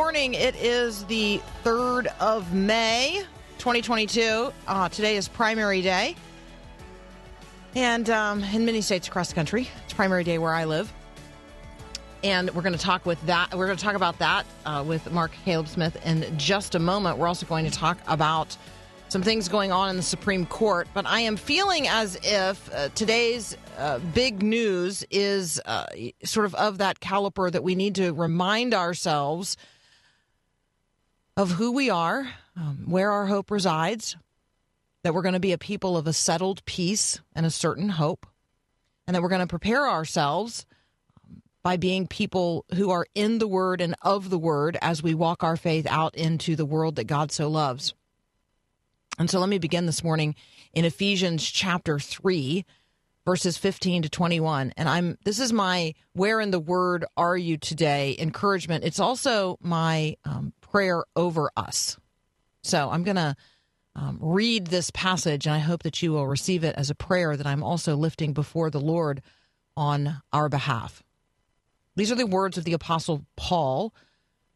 Morning. It is the 3rd of May, 2022. Uh, today is primary day. And um, in many states across the country, it's primary day where I live. And we're going to talk with that. We're going to talk about that uh, with Mark Caleb Smith in just a moment. We're also going to talk about some things going on in the Supreme Court. But I am feeling as if uh, today's uh, big news is uh, sort of of that caliber that we need to remind ourselves of who we are, um, where our hope resides, that we're going to be a people of a settled peace and a certain hope, and that we're going to prepare ourselves um, by being people who are in the Word and of the Word as we walk our faith out into the world that God so loves. And so let me begin this morning in Ephesians chapter 3 verses 15 to 21 and I'm this is my where in the word are you today? encouragement. It's also my um, prayer over us. So I'm going to um, read this passage and I hope that you will receive it as a prayer that I'm also lifting before the Lord on our behalf. These are the words of the apostle Paul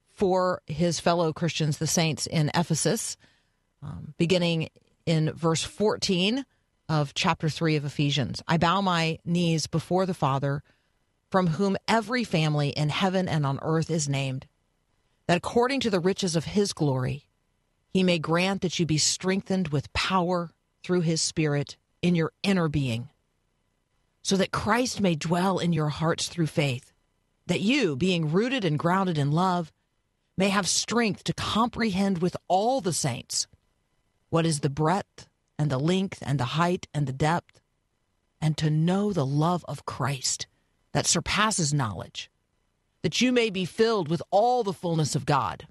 for his fellow Christians the saints in Ephesus um, beginning in verse 14 of chapter 3 of Ephesians. I bow my knees before the Father, from whom every family in heaven and on earth is named, that according to the riches of his glory, he may grant that you be strengthened with power through his Spirit in your inner being, so that Christ may dwell in your hearts through faith, that you, being rooted and grounded in love, may have strength to comprehend with all the saints what is the breadth and the length and the height and the depth, and to know the love of Christ that surpasses knowledge, that you may be filled with all the fullness of God.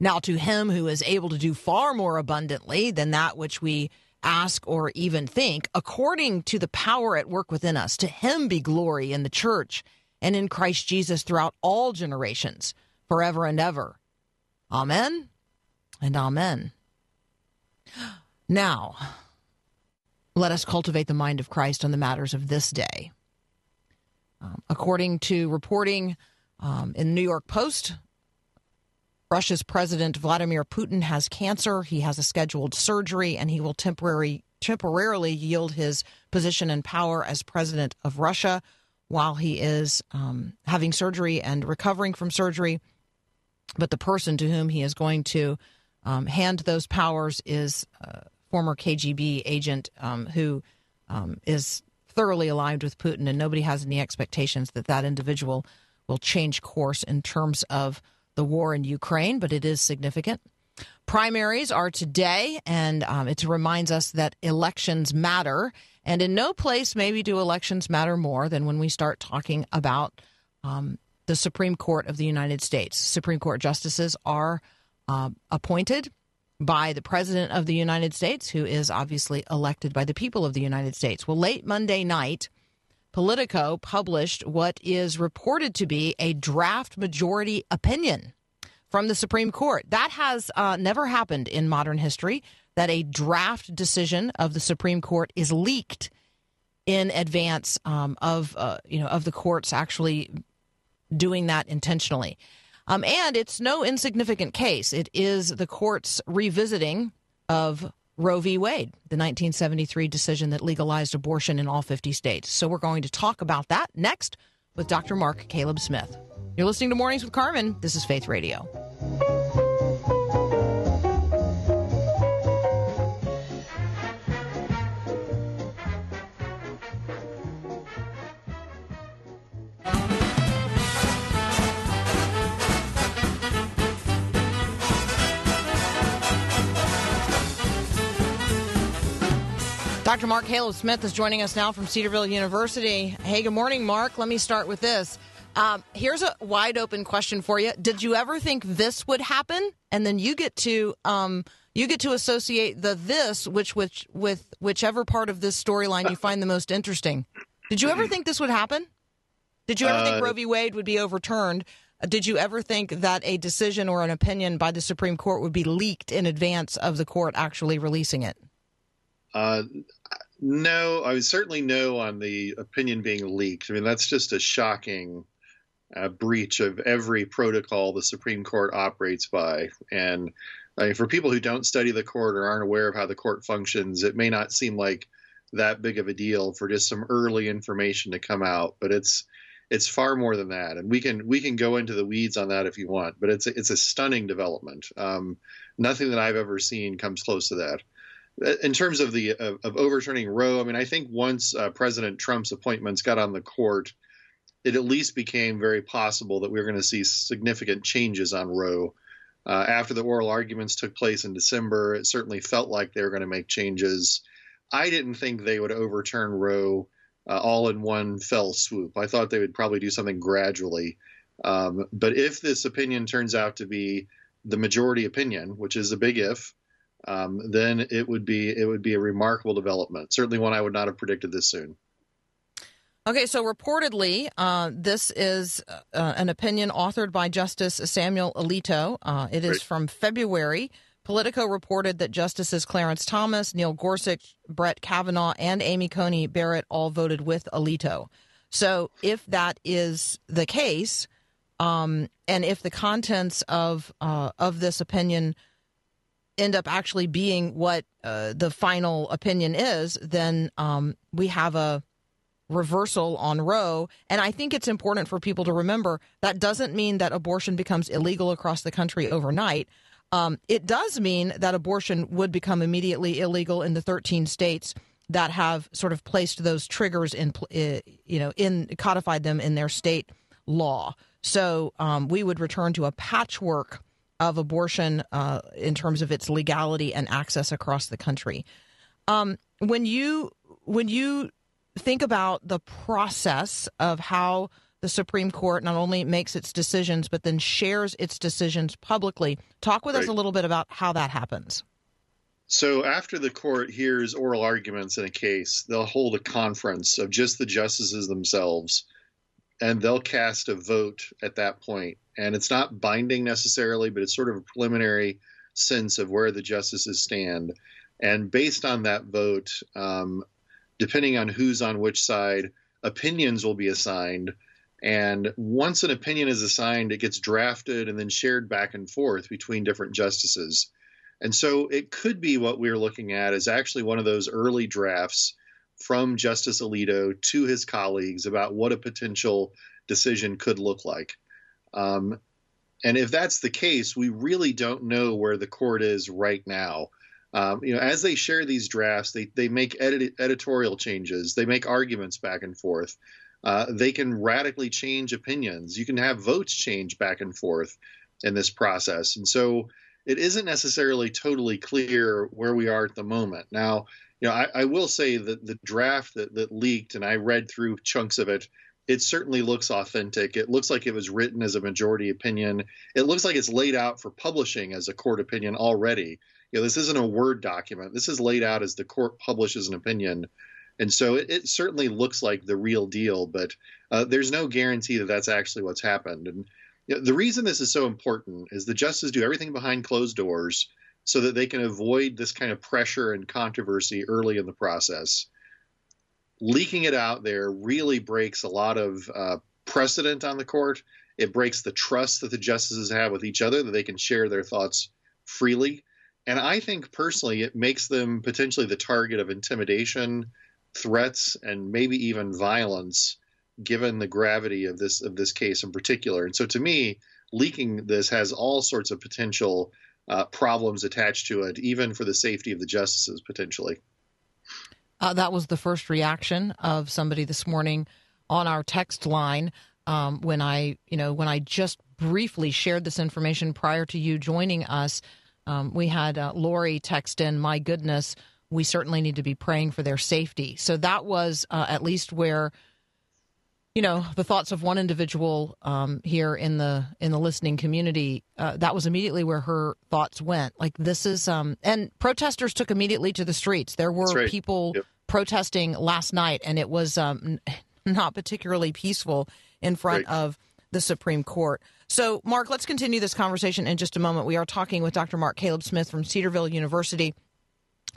Now, to him who is able to do far more abundantly than that which we ask or even think, according to the power at work within us, to him be glory in the church and in Christ Jesus throughout all generations, forever and ever. Amen and amen. Now, let us cultivate the mind of Christ on the matters of this day. Um, according to reporting um, in the New York Post, Russia's President Vladimir Putin has cancer. He has a scheduled surgery, and he will temporary, temporarily yield his position and power as president of Russia while he is um, having surgery and recovering from surgery. But the person to whom he is going to um, hand those powers is uh, former KGB agent um, who um, is thoroughly aligned with Putin, and nobody has any expectations that that individual will change course in terms of the war in Ukraine, but it is significant. Primaries are today, and um, it reminds us that elections matter. And in no place, maybe, do elections matter more than when we start talking about um, the Supreme Court of the United States. Supreme Court justices are uh, appointed by the President of the United States, who is obviously elected by the people of the United States. Well, late Monday night, Politico published what is reported to be a draft majority opinion from the Supreme Court. That has uh, never happened in modern history that a draft decision of the Supreme Court is leaked in advance um, of uh, you know of the courts actually doing that intentionally. Um, and it's no insignificant case. It is the court's revisiting of Roe v. Wade, the 1973 decision that legalized abortion in all 50 states. So we're going to talk about that next with Dr. Mark Caleb Smith. You're listening to Mornings with Carmen. This is Faith Radio. Dr. Mark Caleb Smith is joining us now from Cedarville University. Hey, good morning, Mark. Let me start with this. Um, here's a wide open question for you. Did you ever think this would happen? And then you get to um, you get to associate the this which which with whichever part of this storyline you find the most interesting. Did you ever think this would happen? Did you ever think Uh, Roe v. Wade would be overturned? Did you ever think that a decision or an opinion by the Supreme Court would be leaked in advance of the court actually releasing it? Uh, no, I would certainly no on the opinion being leaked. I mean, that's just a shocking uh, breach of every protocol the Supreme Court operates by. And I mean, for people who don't study the court or aren't aware of how the court functions, it may not seem like that big of a deal for just some early information to come out, but it's it's far more than that. And we can we can go into the weeds on that if you want, but it's a, it's a stunning development. Um, nothing that I've ever seen comes close to that in terms of the of, of overturning Roe, I mean, I think once uh, President Trump's appointments got on the court, it at least became very possible that we were going to see significant changes on Roe. Uh, after the oral arguments took place in December, it certainly felt like they were going to make changes. I didn't think they would overturn Roe uh, all in one fell swoop. I thought they would probably do something gradually. Um, but if this opinion turns out to be the majority opinion, which is a big if, um, then it would be it would be a remarkable development. Certainly one I would not have predicted this soon. Okay, so reportedly, uh, this is uh, an opinion authored by Justice Samuel Alito. Uh, it is Right. from February. Politico reported that Justices Clarence Thomas, Neil Gorsuch, Brett Kavanaugh, and Amy Coney Barrett all voted with Alito. So, if that is the case, um, and if the contents of uh, of this opinion end up actually being what uh, the final opinion is, then um, we have a reversal on Roe. And I think it's important for people to remember that doesn't mean that abortion becomes illegal across the country overnight. Um, it does mean that abortion would become immediately illegal in the 13 states that have sort of placed those triggers in, uh, you know, in codified them in their state law. So um, we would return to a patchwork of abortion uh, in terms of its legality and access across the country. Um, when you when you think about the process of how the Supreme Court not only makes its decisions but then shares its decisions publicly, talk with us a little bit about how that happens. So after the court hears oral arguments in a case, they'll hold a conference of just the justices themselves, and they'll cast a vote at that point. And it's not binding necessarily, but it's sort of a preliminary sense of where the justices stand. And based on that vote, um, depending on who's on which side, opinions will be assigned. And once an opinion is assigned, it gets drafted and then shared back and forth between different justices. And so it could be what we're looking at is actually one of those early drafts from Justice Alito to his colleagues about what a potential decision could look like. Um, and if that's the case, we really don't know where the court is right now. Um, you know, as they share these drafts, they they make edit- editorial changes, they make arguments back and forth. Uh, they can radically change opinions. You can have votes change back and forth in this process, and so it isn't necessarily totally clear where we are at the moment. Now, you know, I, I will say that the draft that, that leaked, and I read through chunks of it, it certainly looks authentic. It looks like it was written as a majority opinion. It looks like it's laid out for publishing as a court opinion already. You know, this isn't a Word document. This is laid out as the court publishes an opinion. And so it, it certainly looks like the real deal, but uh, there's no guarantee that that's actually what's happened. And you know, the reason this is so important is the justices do everything behind closed doors so that they can avoid this kind of pressure and controversy early in the process. Leaking it out there really breaks a lot of uh, precedent on the court. It breaks the trust that the justices have with each other that they can share their thoughts freely. And I think personally, it makes them potentially the target of intimidation, threats, and maybe even violence, given the gravity of this of this case in particular. And so, to me, leaking this has all sorts of potential uh, problems attached to it, even for the safety of the justices potentially. Uh, that was the first reaction of somebody this morning on our text line um, when I, you know, when I just briefly shared this information prior to you joining us. Um, we had uh, Lori text in, "My goodness, we certainly need to be praying for their safety. So that was uh, at least where you know the thoughts of one individual um, here in the in the listening community uh, that was immediately where her thoughts went like this is um, and protesters took immediately to the streets there were right. people Yep. protesting last night and it was um, not particularly peaceful in front Right. of the supreme court so mark let's continue this conversation in just a moment we are talking with dr mark caleb smith from cedarville university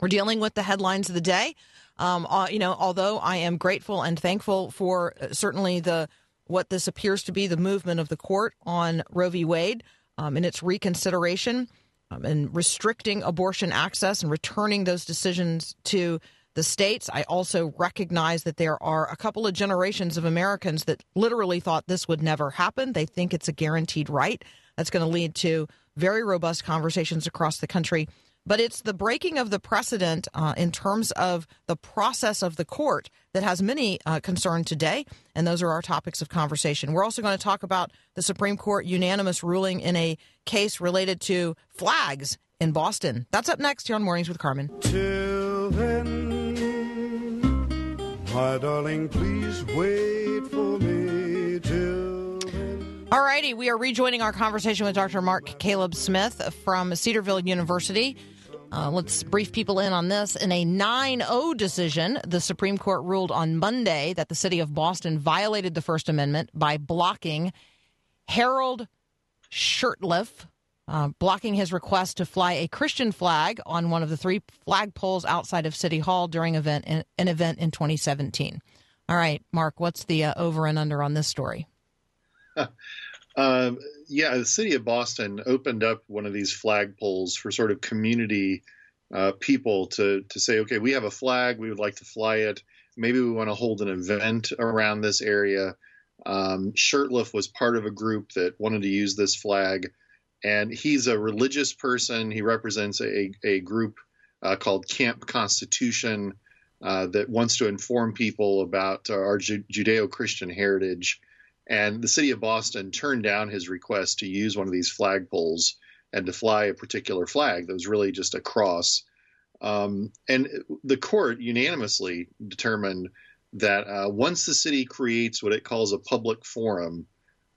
we're dealing with the headlines of the day. Um, uh, you know, although I am grateful and thankful for uh, certainly the what this appears to be the movement of the court on Roe v. Wade um, and its reconsideration um, and restricting abortion access and returning those decisions to the states. I also recognize that there are a couple of generations of Americans that literally thought this would never happen. They think it's a guaranteed right. That's going to lead to very robust conversations across the country. But it's the breaking of the precedent uh, in terms of the process of the court that has many uh, concern today, and those are our topics of conversation. We're also going to talk about the Supreme Court unanimous ruling in a case related to flags in Boston. That's up next here on Mornings with Carmen. Till then, my darling, please wait for me till then. All righty, we are rejoining our conversation with Dr. Mark Caleb Smith from Cedarville University. Uh, let's brief people in on this. In a 9 0 decision, the Supreme Court ruled on Monday that the city of Boston violated the First Amendment by blocking Harold Shurtleff, uh, blocking his request to fly a Christian flag on one of the three flagpoles outside of City Hall during event an event in 2017. All right, Mark, what's the uh, over and under on this story? Um, yeah, the city of Boston opened up one of these flag poles for sort of community uh, people to to say, okay, we have a flag, we would like to fly it. Maybe we want to hold an event around this area. Um, Shurtleff was part of a group that wanted to use this flag, and he's a religious person. He represents a a group uh, called Camp Constitution uh, that wants to inform people about our Ju- Judeo-Christian heritage and the city of Boston turned down his request to use one of these flagpoles and to fly a particular flag that was really just a cross. Um, and the court unanimously determined that uh, once the city creates what it calls a public forum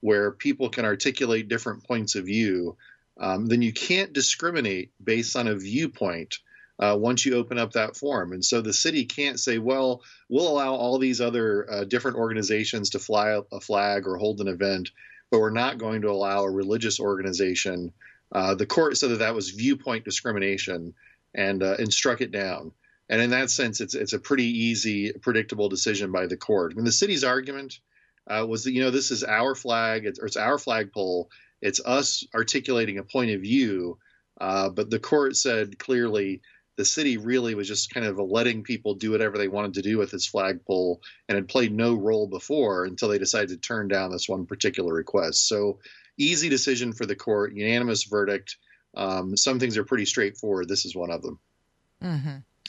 where people can articulate different points of view, um, then you can't discriminate based on a viewpoint uh, once you open up that form. And so the city can't say, well, we'll allow all these other uh, different organizations to fly a, flag or hold an event, but we're not going to allow a religious organization. Uh, the court said that that was viewpoint discrimination and uh, and struck it down. And in that sense, it's it's a pretty easy, predictable decision by the court. I mean, the city's argument uh, was that you know this is our flag, it's, or it's our flagpole. It's us articulating a point of view. Uh, but the court said clearly the city really was just kind of letting people do whatever they wanted to do with this flagpole and had played no role before until they decided to turn down this one particular request. So easy decision for the court, unanimous verdict. Um, some things are pretty straightforward. This is one of them.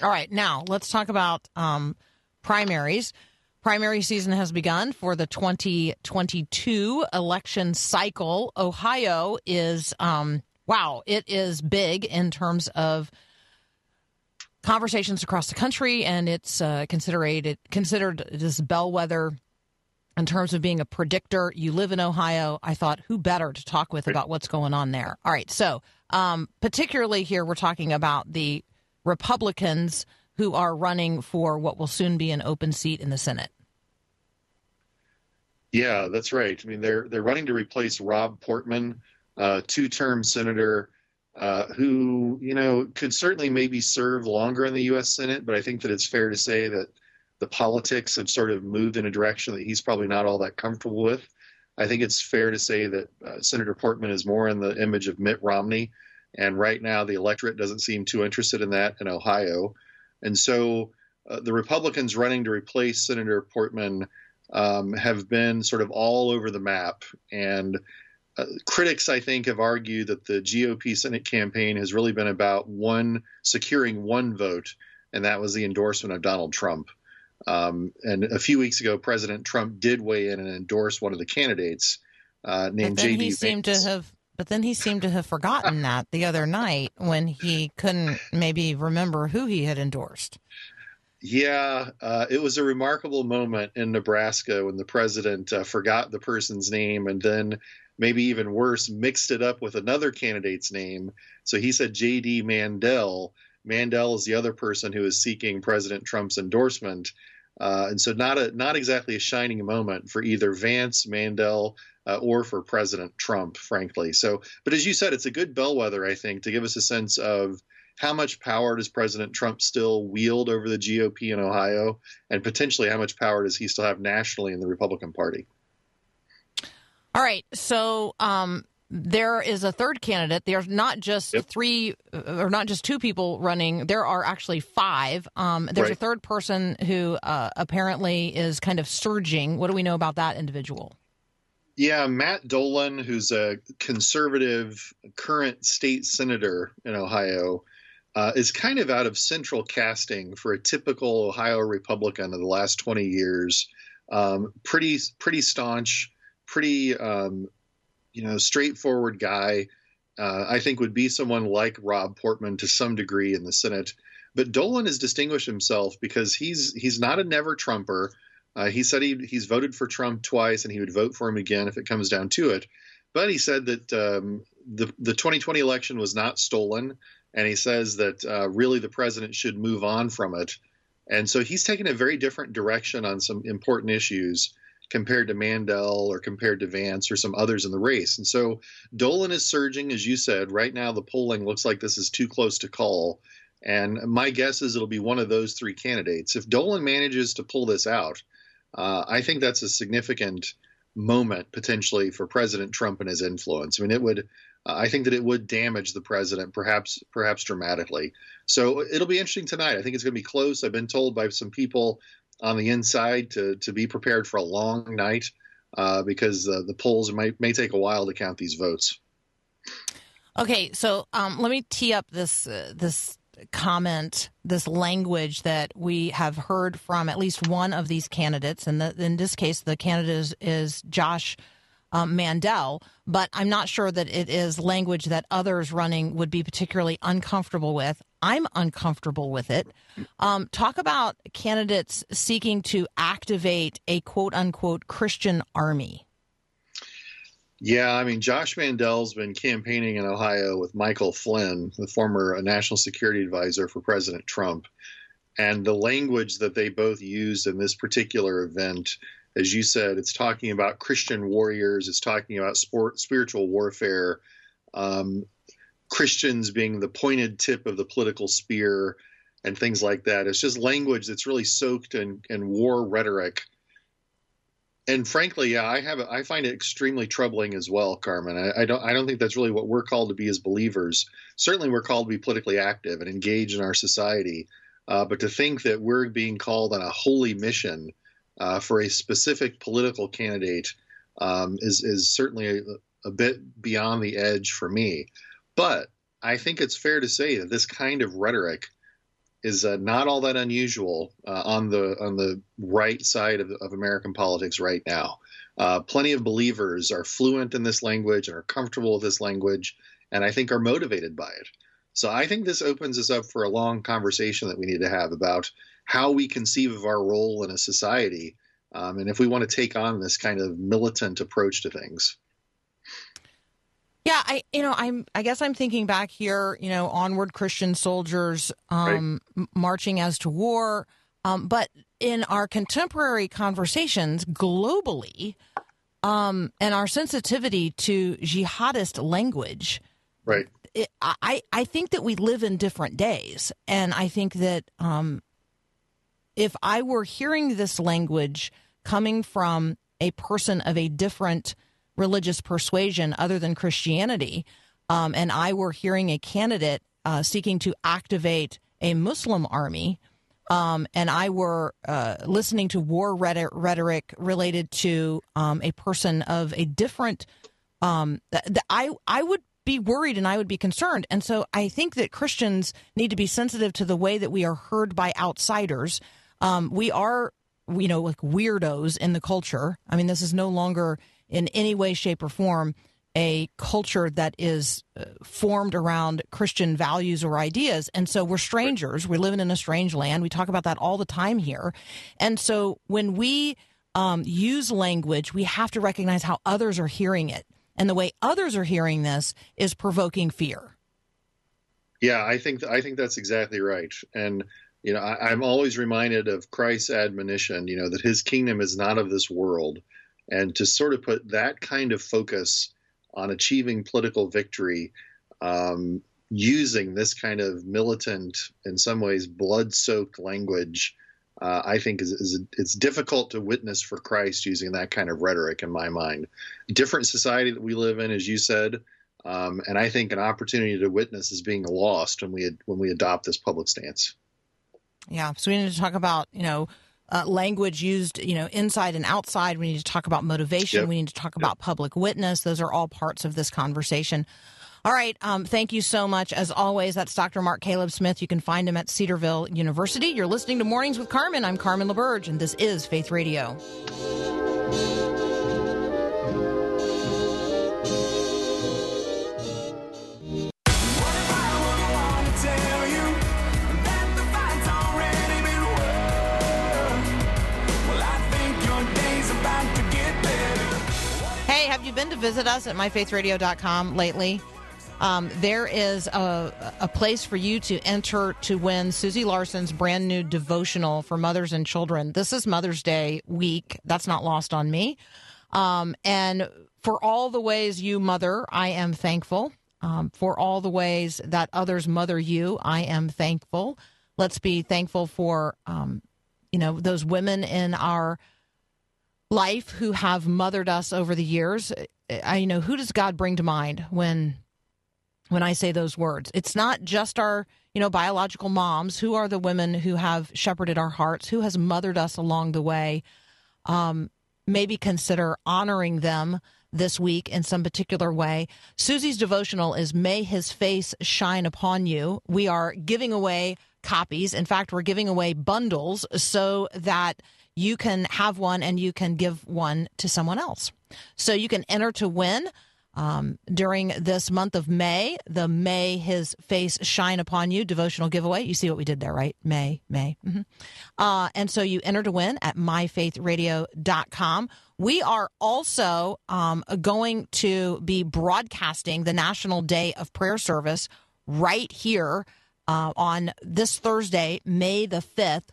All right, now let's talk about um, primaries. Primary season has begun for the 2022 election cycle. Ohio is, um, wow, it is big in terms of conversations across the country, and it's uh, considered considered this bellwether in terms of being a predictor. You live in Ohio. I thought, who better to talk with about what's going on there? All right. So, um, particularly here, we're talking about the Republicans who are running for what will soon be an open seat in the Senate. Yeah, that's right. I mean, they're they're running to replace Rob Portman, uh, two-term senator, uh, who you know could certainly maybe serve longer in the U.S. Senate, but I think that it's fair to say that the politics have sort of moved in a direction that he's probably not all that comfortable with. I think it's fair to say that uh, Senator Portman is more in the image of Mitt Romney, and right now the electorate doesn't seem too interested in that in Ohio, and so uh, the Republicans running to replace Senator Portman um, have been sort of all over the map. And uh, critics, I think, have argued that the GOP Senate campaign has really been about one securing one vote, and that was the endorsement of Donald Trump. Um, and a few weeks ago, President Trump did weigh in and endorse one of the candidates uh, named But then J.D. he seemed to have but then he seemed to have forgotten that the other night when he couldn't maybe remember who he had endorsed. Yeah, uh, it was a remarkable moment in Nebraska when the president uh, forgot the person's name and then, maybe even worse, mixed it up with another candidate's name. So he said J.D. Mandel. Mandel is the other person who is seeking President Trump's endorsement. Uh, and so, not a not exactly a shining moment for either Vance, Mandel, uh, or for President Trump, frankly. So, but as you said, it's a good bellwether, I think, to give us a sense of how much power does President Trump still wield over the GOP in Ohio, and potentially how much power does he still have nationally in the Republican Party? All right. So um, there is a third candidate. There's not just Yep. three uh, or not just two people running. There are actually five. Um, there's a third person who uh, apparently is kind of surging. What do we know about that individual? Yeah, Matt Dolan, who's a conservative current state senator in Ohio, uh, is kind of out of central casting for a typical Ohio Republican of the last 20 years. Um, pretty, pretty staunch, pretty, um, you know, straightforward guy. Uh, I think would be someone like Rob Portman to some degree in the Senate. But Dolan has distinguished himself because he's he's not a never Trumper. Uh, he said he, he's voted for Trump twice and he would vote for him again if it comes down to it. But he said that um, the the 2020 election was not stolen, and he says that uh, really the president should move on from it. And so he's taken a very different direction on some important issues compared to Mandel or compared to Vance or some others in the race. And so Dolan is surging, as you said. Right now, the polling looks like this is too close to call. And my guess is it'll be one of those three candidates. If Dolan manages to pull this out, uh, I think that's a significant moment potentially for President Trump and his influence. I mean, it would. Uh, I think that it would damage the president, perhaps, perhaps dramatically. So it'll be interesting tonight. I think it's going to be close. I've been told by some people on the inside to to be prepared for a long night uh, because uh, the polls might may take a while to count these votes. Okay, so um, let me tee up this uh, this comment, this language that we have heard from at least one of these candidates, and the, in this case, the candidate is, is Josh um, Mandel. But I'm not sure that it is language that others running would be particularly uncomfortable with. I'm uncomfortable with it. Um, talk about candidates seeking to activate a quote unquote Christian army. Yeah, I mean, Josh Mandel's been campaigning in Ohio with Michael Flynn, the former national security advisor for President Trump. And the language that they both used in this particular event, as you said, it's talking about Christian warriors, it's talking about sport, spiritual warfare, um, Christians being the pointed tip of the political spear, and things like that. It's just language that's really soaked in, in war rhetoric and frankly, yeah, I have I find it extremely troubling as well, Carmen. I, I don't I don't think that's really what we're called to be as believers. Certainly, we're called to be politically active and engage in our society. Uh, but to think that we're being called on a holy mission uh, for a specific political candidate um, is is certainly a, a bit beyond the edge for me. But I think it's fair to say that this kind of rhetoric is uh, not all that unusual uh, on the on the right side of, of American politics right now. Uh, plenty of believers are fluent in this language and are comfortable with this language, and I think are motivated by it. So I think this opens us up for a long conversation that we need to have about how we conceive of our role in a society, um, and if we want to take on this kind of militant approach to things. Yeah, I you know I'm I guess I'm thinking back here, you know, onward Christian soldiers um, m- marching as to war, um, but in our contemporary conversations globally, um, and our sensitivity to jihadist language, Right. it, I I think that we live in different days, and I think that um, if I were hearing this language coming from a person of a different religious persuasion other than Christianity, um, and I were hearing a candidate uh, seeking to activate a Muslim army, um, and I were uh, listening to war rhetoric related to um, a person of a different, um, th- th- I I would be worried and I would be concerned. And so I think that Christians need to be sensitive to the way that we are heard by outsiders. Um, we are, you know, like weirdos in the culture. I mean, this is no longer in any way, shape, or form a culture that is uh, formed around Christian values or ideas. And so we're strangers. We're living in a strange land. We talk about that all the time here. And so when we um, use language, we have to recognize how others are hearing it. And the way others are hearing this is provoking fear. Yeah, I think I think that's exactly right. And you know, I, I'm always reminded of Christ's admonition. You know that His kingdom is not of this world, and to sort of put that kind of focus on achieving political victory, um, using this kind of militant, in some ways, blood-soaked language. Uh, I think is, is it's difficult to witness for Christ using that kind of rhetoric in my mind. Different society that we live in, as you said, um, and I think an opportunity to witness is being lost when we when we adopt this public stance. Yeah. So we need to talk about, you know, uh, language used, you know, inside and outside. We need to talk about motivation. Yep. We need to talk about public witness. Those are all parts of this conversation. All right. Um, thank you so much. As always, that's Dr. Mark Caleb Smith. You can find him at Cedarville University. You're listening to Mornings with Carmen. I'm Carmen LaBerge, and this is Faith Radio. Been to visit us at myfaithradio.com lately? Um, there is a, a place for you to enter to win Susie Larson's brand new devotional for mothers and children. This is Mother's Day week. That's not lost on me. Um, and for all the ways you mother, I am thankful. Um, for all the ways that others mother you, I am thankful. Let's be thankful for, um, you know, those women in our life who have mothered us over the years. I you know who does God bring to mind when when I say those words? It's not just our you know biological moms. Who are the women who have shepherded our hearts? Who has mothered us along the way? Um, maybe consider honoring them this week in some particular way. Susie's devotional is May His Face Shine Upon You. We are giving away copies. In fact, we're giving away bundles so that you can have one and you can give one to someone else. So you can enter to win. Um, during this month of May, the May His Face Shine Upon You devotional giveaway. You see what we did there, right? May, May. hmm Uh, and so you enter to win at myfaithradio.com. We are also um, going to be broadcasting the National Day of Prayer Service right here uh, on this Thursday, May the 5th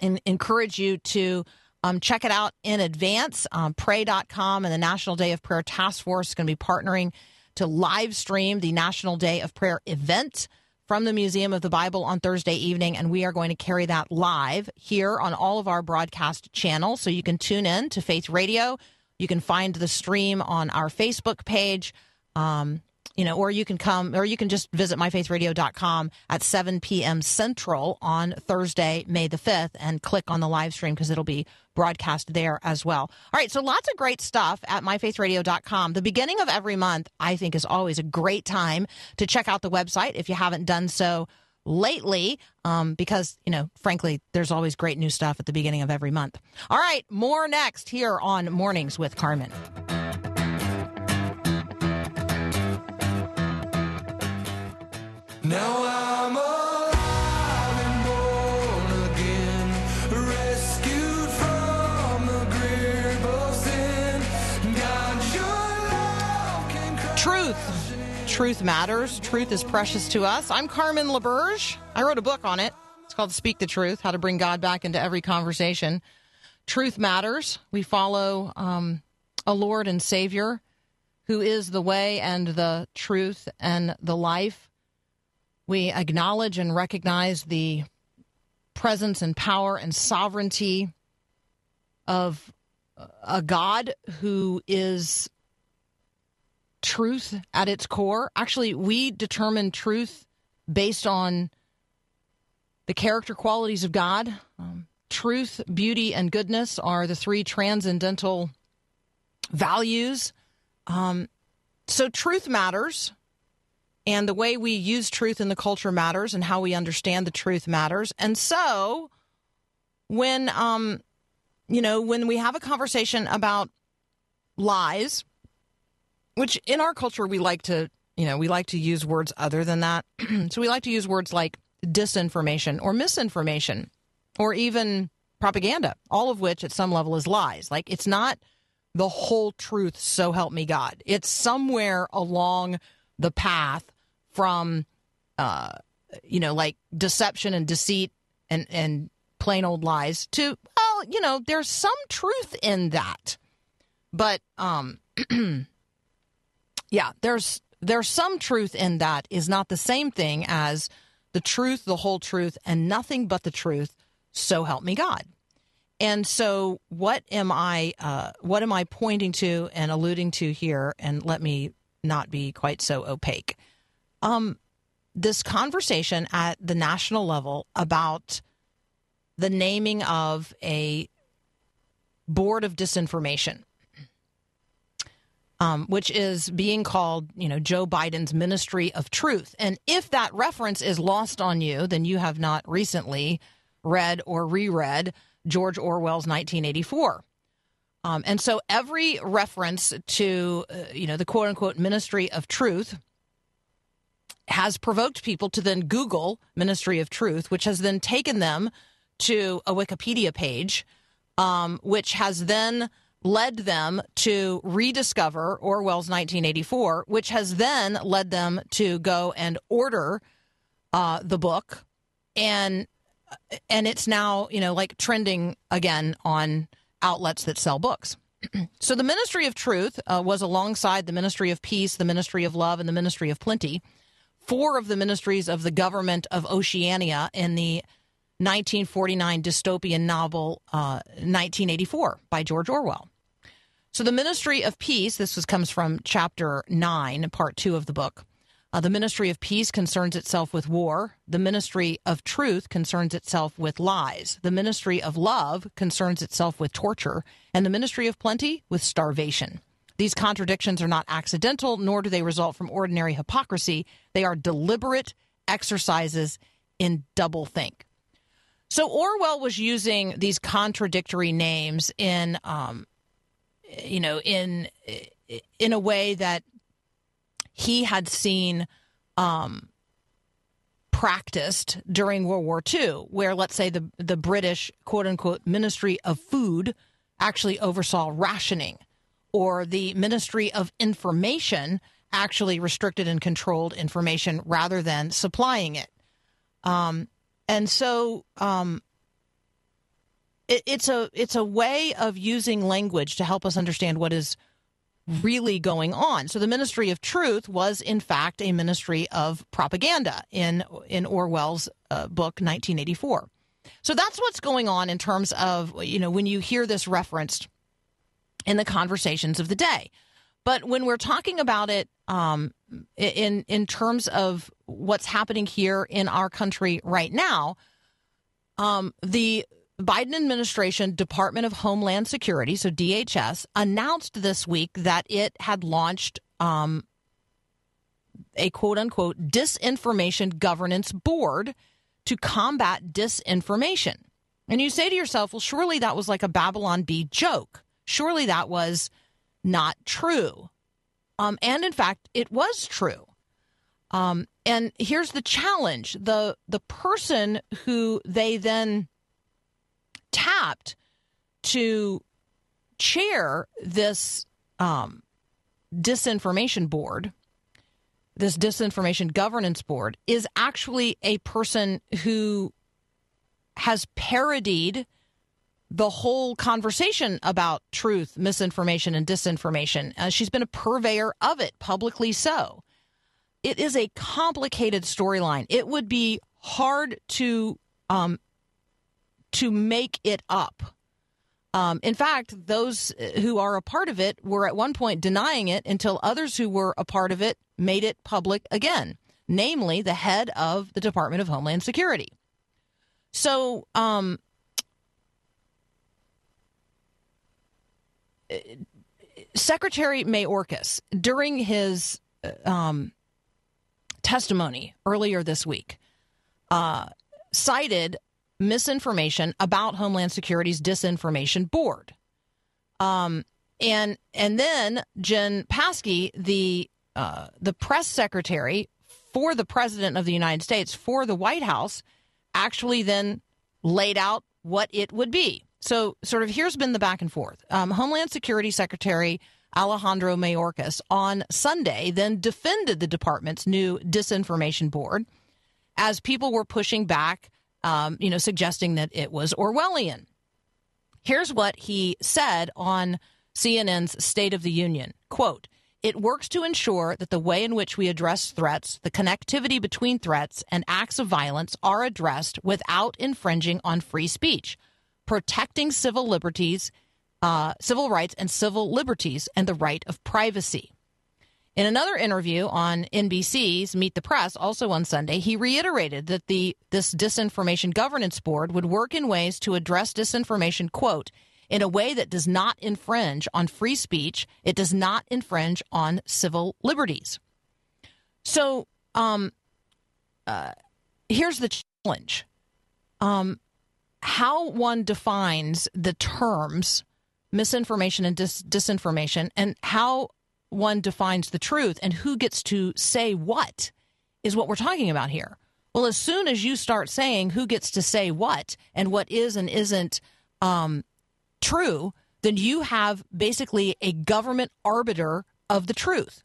and encourage you to um, check it out in advance. Um, pray.com and the National Day of Prayer Task Force is going to be partnering to live stream the National Day of Prayer event from the Museum of the Bible on Thursday evening. And we are going to carry that live here on all of our broadcast channels. So you can tune in to Faith Radio. You can find the stream on our Facebook page. Um, you know, or you can come, or you can just visit myfaithradio.com at 7 p.m. Central on Thursday, May the 5th, and click on the live stream because it'll be broadcast there as well. All right, so lots of great stuff at myfaithradio.com. The beginning of every month, I think, is always a great time to check out the website if you haven't done so lately um, because you know frankly there's always great new stuff at the beginning of every month all right more next here on mornings with carmen truth. Truth matters. Truth is precious to us. I'm carmen laberge. I wrote a book on it. It's called speak the truth how to bring god back into every conversation. Truth matters. We follow um, a lord and savior who is the way and the truth and the life we acknowledge and recognize the presence and power and sovereignty of a God who is truth at its core. Actually, we determine truth based on the character qualities of God. Um, truth, beauty, and goodness are the three transcendental values. Um, so, truth matters. And the way we use truth in the culture matters, and how we understand the truth matters. And so, when um, you know, when we have a conversation about lies, which in our culture we like to, you know, we like to use words other than that. so we like to use words like disinformation or misinformation or even propaganda, all of which at some level is lies. Like it's not the whole truth, so help me God. It's somewhere along the path from, uh, you know, like deception and deceit and, and plain old lies to, well, you know, there's some truth in that. But, um, yeah, there's, there's some truth in that is not the same thing as the truth, the whole truth, and nothing but the truth. So help me God. And so, what am I? Uh, what am I pointing to and alluding to here? And let me not be quite so opaque. Um, this conversation at the national level about the naming of a board of disinformation, um, which is being called, you know, Joe Biden's Ministry of Truth. And if that reference is lost on you, then you have not recently read or reread George Orwell's 1984. Um, and so every reference to, uh, you know, the quote unquote Ministry of Truth has provoked people to then Google Ministry of Truth, which has then taken them to a Wikipedia page, um, which has then led them to rediscover Orwell's 1984, which has then led them to go and order uh, the book, and and it's now you know like trending again on outlets that sell books. so the Ministry of Truth uh, was alongside the Ministry of Peace, the Ministry of Love, and the Ministry of Plenty, four of the ministries of the government of Oceania in the 1949 dystopian novel uh, 1984 by George Orwell. So the Ministry of Peace, this was, comes from chapter 9, part 2 of the book. Uh, the Ministry of Peace concerns itself with war. The Ministry of Truth concerns itself with lies. The Ministry of Love concerns itself with torture. And the Ministry of Plenty with starvation. These contradictions are not accidental, nor do they result from ordinary hypocrisy. They are deliberate exercises in doublethink. So Orwell was using these contradictory names in, um, you know, in in a way that he had seen um, practiced during World War II, where let's say the the British quote unquote Ministry of Food actually oversaw rationing, or the Ministry of Information actually restricted and controlled information rather than supplying it. Um, and so um, it, it's a it's a way of using language to help us understand what is really going on. So the Ministry of Truth was in fact a ministry of propaganda in in Orwell's uh, book 1984. So that's what's going on in terms of you know when you hear this referenced in the conversations of the day. But when we're talking about it um, in in terms of what's happening here in our country right now, um, the Biden administration Department of Homeland Security, so DHS, announced this week that it had launched um, a quote unquote disinformation governance board to combat disinformation. And you say to yourself, well, surely that was like a Babylon Bee joke. Surely that was not true. Um, and in fact, it was true. Um, and here's the challenge: the the person who they then tapped to chair this um, disinformation board, this disinformation governance board, is actually a person who has parodied the whole conversation about truth, misinformation, and disinformation. Uh, she's been a purveyor of it, publicly so. It is a complicated storyline. It would be hard to um, to make it up. Um, in fact, those who are a part of it were at one point denying it until others who were a part of it made it public again, namely the head of the Department of Homeland Security. So, um, Secretary Mayorkas, during his um, testimony earlier this week, uh, cited misinformation about Homeland Security's disinformation board. Um, and and then Jen Psaki, the uh, the press secretary for the president of the United States for the White House, actually then laid out what it would be. So, sort of, here's been the back and forth. Um, Homeland Security Secretary Alejandro Mayorkas on Sunday then defended the department's new disinformation board as people were pushing back, um, you know, suggesting that it was Orwellian. Here's what he said on CNN's State of the Union. Quote, it works to ensure that the way in which we address threats, the connectivity between threats and acts of violence are addressed without infringing on free speech, protecting civil liberties, uh, civil rights and civil liberties, and the right of privacy. In another interview on NBC's Meet the Press, also on Sunday, he reiterated that the this disinformation governance board would work in ways to address disinformation, quote, in a way that does not infringe on free speech. It does not infringe on civil liberties. So, um, uh, here's the challenge: um, how one defines the terms misinformation and dis- disinformation, and how one defines the truth, and who gets to say what, is what we're talking about here. Well, as soon as you start saying who gets to say what and what is and isn't um, true, then you have basically a government arbiter of the truth.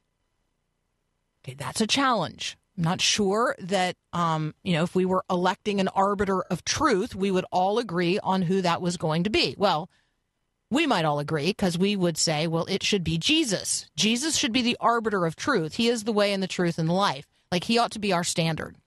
Okay, that's a challenge. I'm not sure that, um, you know, if we were electing an arbiter of truth, we would all agree on who that was going to be. Well, we might all agree because we would say, well, it should be Jesus. Jesus should be the arbiter of truth. He is the way and the truth and the life. Like, he ought to be our standard.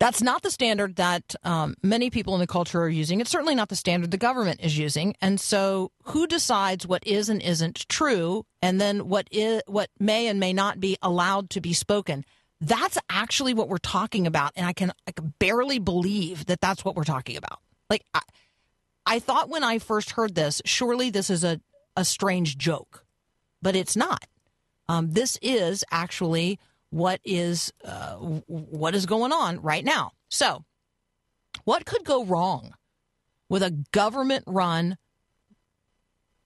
That's not the standard that um, many people in the culture are using. It's certainly not the standard the government is using. And so, who decides what is and isn't true, and then what is what may and may not be allowed to be spoken? That's actually what we're talking about, and I can I can barely believe that that's what we're talking about. Like, I, I thought when I first heard this, surely this is a a strange joke, but it's not. Um, this is actually what is uh, what is going on right now. So, what could go wrong with a government-run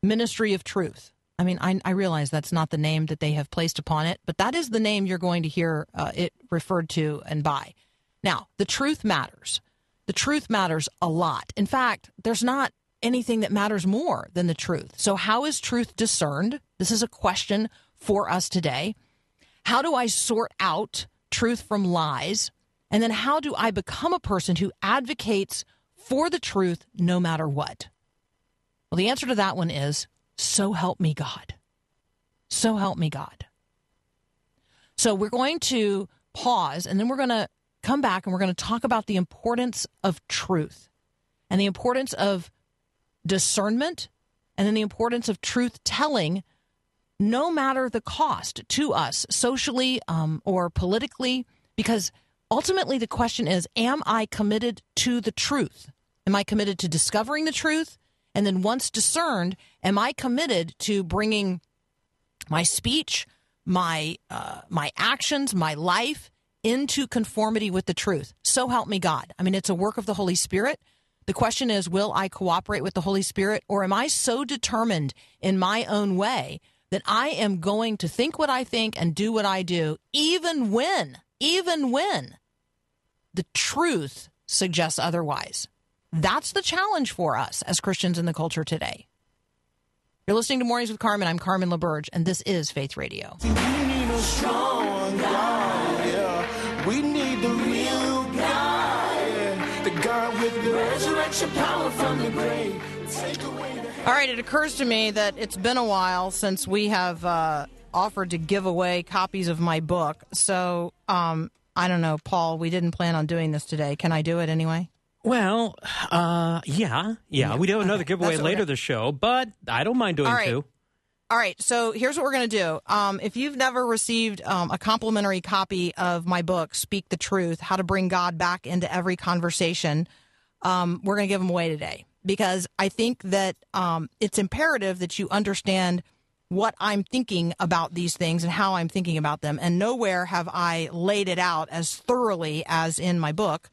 ministry of truth? I mean, I, I, realize that's not the name that they have placed upon it, but that is the name you're going to hear uh, it referred to and by. Now, the truth matters. The truth matters a lot. In fact, there's not anything that matters more than the truth. So, how is truth discerned? This is a question for us today. How do I sort out truth from lies? And then how do I become a person who advocates for the truth no matter what? Well, the answer to that one is so help me God. So help me God. So we're going to pause and then we're going to come back and we're going to talk about the importance of truth and the importance of discernment and then the importance of truth telling no matter the cost to us socially um, or politically, because ultimately the question is Am I committed to the truth? Am I committed to discovering the truth? And then once discerned, am I committed to bringing my speech, my uh, my actions, my life into conformity with the truth? So help me God. I mean, it's a work of the Holy Spirit. The question is, will I cooperate with the Holy Spirit, or am I so determined in my own way that I am going to think what I think and do what I do, even when, even when the truth suggests otherwise. That's the challenge for us as Christians in the culture today. You're listening to Mornings with Carmen. I'm Carmen LaBerge, and this is Faith Radio. We need a strong God, yeah. We need the real God, yeah. the God with the resurrection power from the grave. Take away the All right, it occurs to me that it's been a while since we have uh, offered to give away copies of my book. So, um, I don't know, Paul, we didn't plan on doing this today. Can I do it anyway? Well, uh, yeah, yeah. We do have another Okay, giveaway that's what we're later this show, but I don't mind doing All right. two. All right, so here's what we're going to do. Um, if you've never received um, a complimentary copy of my book, Speak the Truth How to Bring God Back into Every Conversation, um, we're going to give them away today because I think that um, it's imperative that you understand what I'm thinking about these things and how I'm thinking about them. And nowhere have I laid it out as thoroughly as in my book,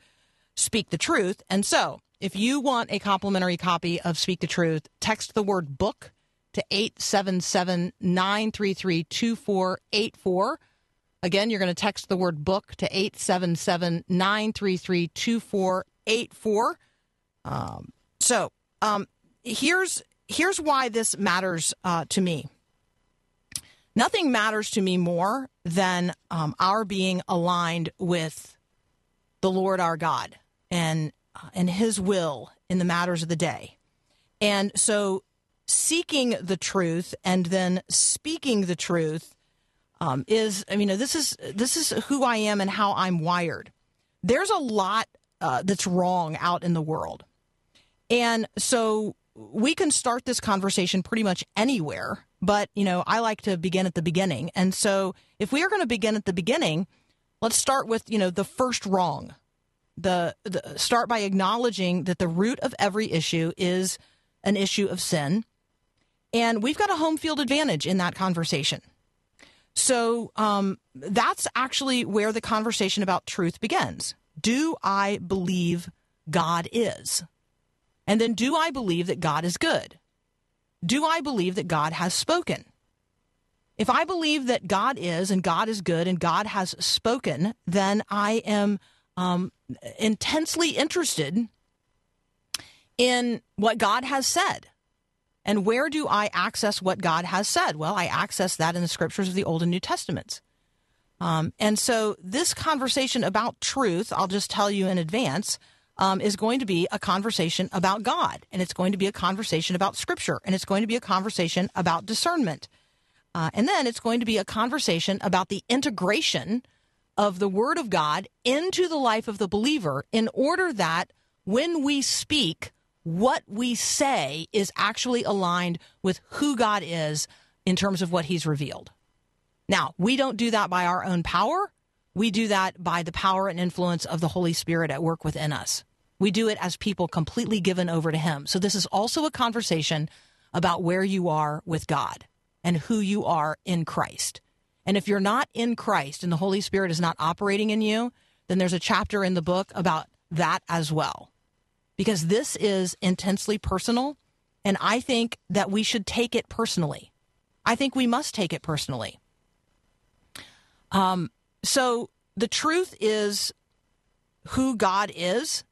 Speak the Truth. And so if you want a complimentary copy of Speak the Truth, text the word book to 877 933 2484. Again, you're going to text the word book to 877 933 2484. So um, here's here's why this matters uh, to me. Nothing matters to me more than um, our being aligned with the Lord our God and uh, and His will in the matters of the day. And so, seeking the truth and then speaking the truth um, is, I mean, this is this is who I am and how I'm wired. There's a lot uh, that's wrong out in the world. And so we can start this conversation pretty much anywhere, but you know, I like to begin at the beginning. And so if we are going to begin at the beginning, let's start with, you know, the first wrong. The, the start by acknowledging that the root of every issue is an issue of sin. And we've got a home field advantage in that conversation. So um, that's actually where the conversation about truth begins. Do I believe God is? And then, do I believe that God is good? Do I believe that God has spoken? If I believe that God is and God is good and God has spoken, then I am um, intensely interested in what God has said. And where do I access what God has said? Well, I access that in the scriptures of the Old and New Testaments. Um, and so, this conversation about truth, I'll just tell you in advance, um, is going to be a conversation about God, and it's going to be a conversation about Scripture, and it's going to be a conversation about discernment. Uh, and then it's going to be a conversation about the integration of the Word of God into the life of the believer in order that when we speak, what we say is actually aligned with who God is in terms of what He's revealed. Now, we don't do that by our own power. We do that by the power and influence of the Holy Spirit at work within us. We do it as people completely given over to Him. So, this is also a conversation about where you are with God and who you are in Christ. And if you're not in Christ and the Holy Spirit is not operating in you, then there's a chapter in the book about that as well. Because this is intensely personal. And I think that we should take it personally. I think we must take it personally. Um, so the truth is who God is.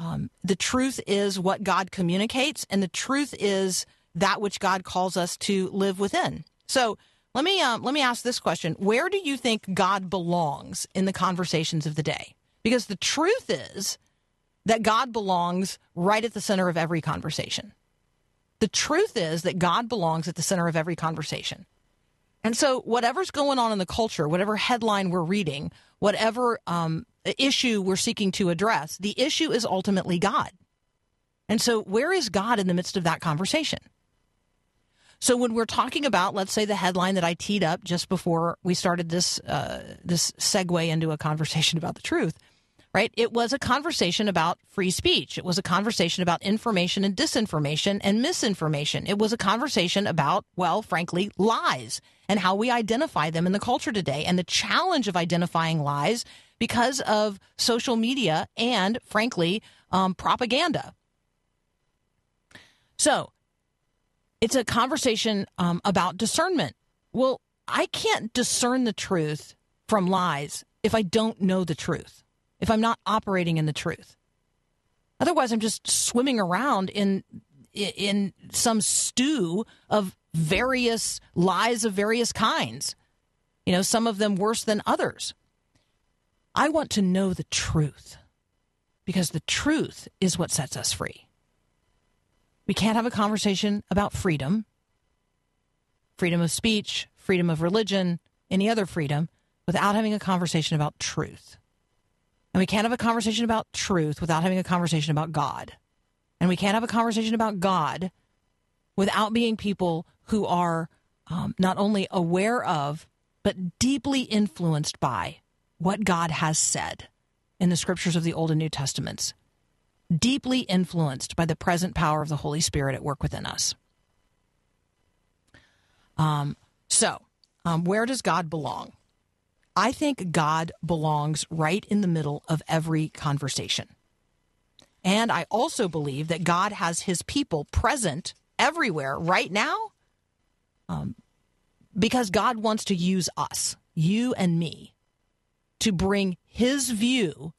Um, the truth is what God communicates, and the truth is that which God calls us to live within. So let me um, let me ask this question: Where do you think God belongs in the conversations of the day? Because the truth is that God belongs right at the center of every conversation. The truth is that God belongs at the center of every conversation. And so, whatever's going on in the culture, whatever headline we're reading, whatever um, issue we're seeking to address, the issue is ultimately God. And so, where is God in the midst of that conversation? So, when we're talking about, let's say, the headline that I teed up just before we started this uh, this segue into a conversation about the truth, right? It was a conversation about free speech. It was a conversation about information and disinformation and misinformation. It was a conversation about, well, frankly, lies and how we identify them in the culture today and the challenge of identifying lies because of social media and, frankly, um, propaganda. So it's a conversation um, about discernment. Well, I can't discern the truth from lies if I don't know the truth if I'm not operating in the truth. Otherwise, I'm just swimming around in in some stew of various lies of various kinds. You know, some of them worse than others. I want to know the truth because the truth is what sets us free. We can't have a conversation about freedom, freedom of speech, freedom of religion, any other freedom, without having a conversation about truth. And we can't have a conversation about truth without having a conversation about God. And we can't have a conversation about God without being people who are um, not only aware of, but deeply influenced by what God has said in the scriptures of the Old and New Testaments. Deeply influenced by the present power of the Holy Spirit at work within us. Um, so, um, where does God belong? I think God belongs right in the middle of every conversation. And I also believe that God has his people present everywhere right now um, because God wants to use us, you and me, to bring his view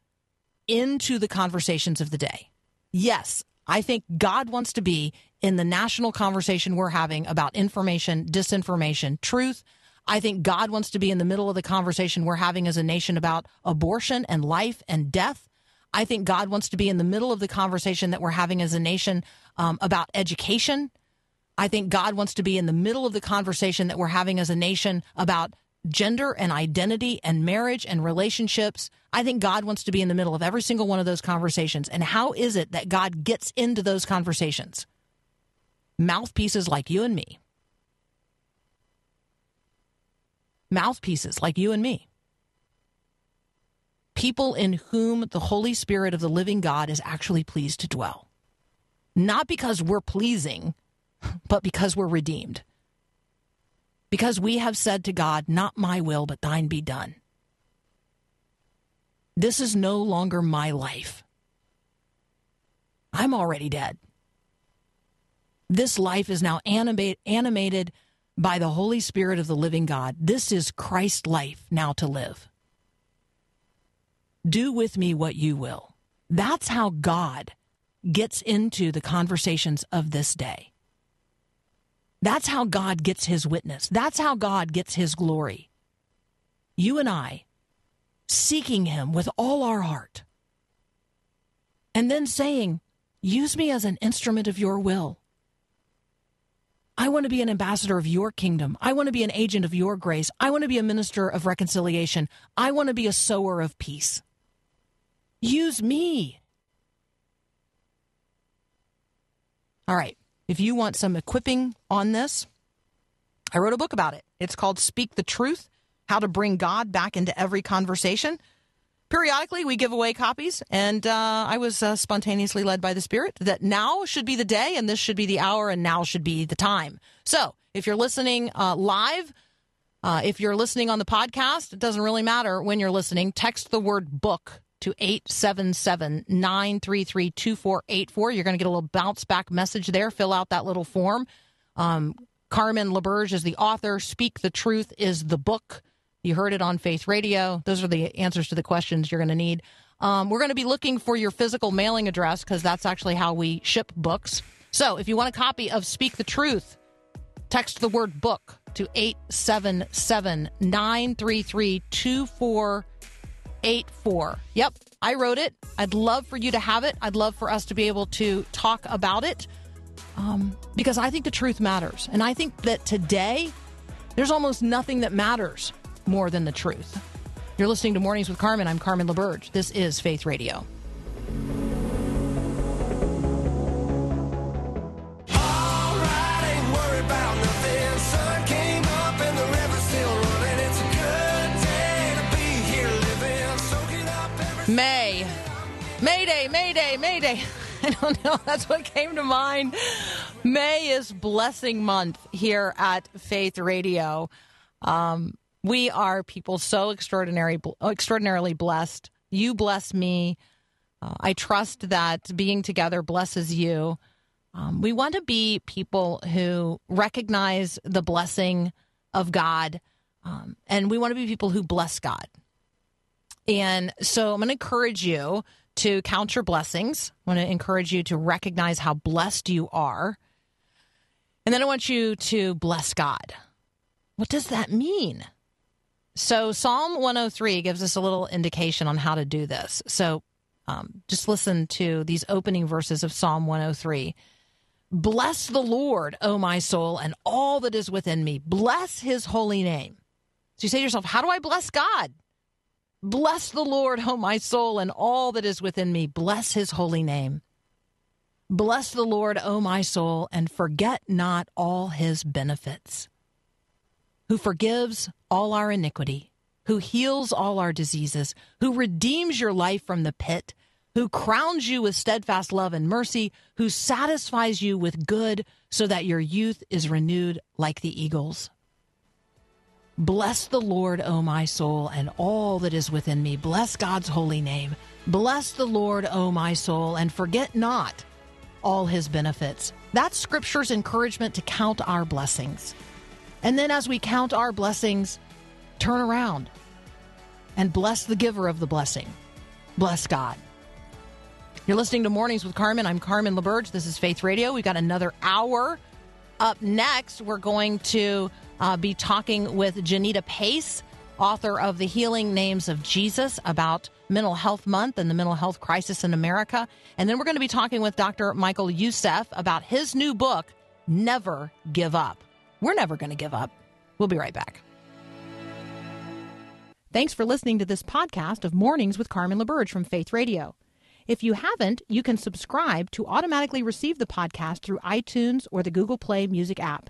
into the conversations of the day. Yes, I think God wants to be in the national conversation we're having about information, disinformation, truth. I think God wants to be in the middle of the conversation we're having as a nation about abortion and life and death. I think God wants to be in the middle of the conversation that we're having as a nation um, about education. I think God wants to be in the middle of the conversation that we're having as a nation about gender and identity and marriage and relationships. I think God wants to be in the middle of every single one of those conversations. And how is it that God gets into those conversations? Mouthpieces like you and me. Mouthpieces like you and me. People in whom the Holy Spirit of the living God is actually pleased to dwell. Not because we're pleasing, but because we're redeemed because we have said to God, Not my will, but thine be done. This is no longer my life. I'm already dead. This life is now animate, animated by the Holy Spirit of the living God. This is Christ's life now to live. Do with me what you will. That's how God gets into the conversations of this day. That's how God gets his witness. That's how God gets his glory. You and I seeking him with all our heart. And then saying, Use me as an instrument of your will. I want to be an ambassador of your kingdom. I want to be an agent of your grace. I want to be a minister of reconciliation. I want to be a sower of peace. Use me. All right. If you want some equipping on this, I wrote a book about it. It's called Speak the Truth How to Bring God Back into Every Conversation. Periodically, we give away copies, and uh, I was uh, spontaneously led by the Spirit that now should be the day, and this should be the hour, and now should be the time. So, if you're listening uh, live, uh, if you're listening on the podcast, it doesn't really matter when you're listening. Text the word book to 877 933 2484. You're going to get a little bounce back message there. Fill out that little form. Um, Carmen LaBerge is the author. Speak the Truth is the book. You heard it on Faith Radio. Those are the answers to the questions you're going to need. Um, we're going to be looking for your physical mailing address because that's actually how we ship books. So if you want a copy of Speak the Truth, text the word book to 877 933 2484. Yep, I wrote it. I'd love for you to have it. I'd love for us to be able to talk about it um, because I think the truth matters. And I think that today, there's almost nothing that matters more than the truth. You're listening to Mornings with Carmen. I'm Carmen LaBerge. This is Faith Radio. May. Mayday, Mayday, Mayday. I don't know. That's what came to mind. May is blessing month here at Faith Radio. Um, we are people so extraordinary, extraordinarily blessed. You bless me. Uh, I trust that being together blesses you. Um, we want to be people who recognize the blessing of God, um, and we want to be people who bless God. And so I'm going to encourage you to count your blessings. I want to encourage you to recognize how blessed you are. And then I want you to bless God. What does that mean? So Psalm 103 gives us a little indication on how to do this. So um, just listen to these opening verses of Psalm 103. Bless the Lord, O my soul, and all that is within me. Bless his holy name. So you say to yourself, How do I bless God? Bless the Lord, O my soul, and all that is within me. Bless his holy name. Bless the Lord, O my soul, and forget not all his benefits. Who forgives all our iniquity, who heals all our diseases, who redeems your life from the pit, who crowns you with steadfast love and mercy, who satisfies you with good so that your youth is renewed like the eagles. Bless the Lord, O my soul, and all that is within me. Bless God's holy name. Bless the Lord, O my soul, and forget not all his benefits. That's Scripture's encouragement to count our blessings. And then as we count our blessings, turn around and bless the giver of the blessing. Bless God. You're listening to Mornings with Carmen. I'm Carmen LaBerge. This is Faith Radio. We've got another hour. Up next, we're going to uh, be talking with Janita Pace, author of The Healing Names of Jesus, about Mental Health Month and the mental health crisis in America. And then we're going to be talking with Dr. Michael Youssef about his new book, Never Give Up. We're never going to give up. We'll be right back. Thanks for listening to this podcast of Mornings with Carmen LaBerge from Faith Radio. If you haven't, you can subscribe to automatically receive the podcast through iTunes or the Google Play Music app.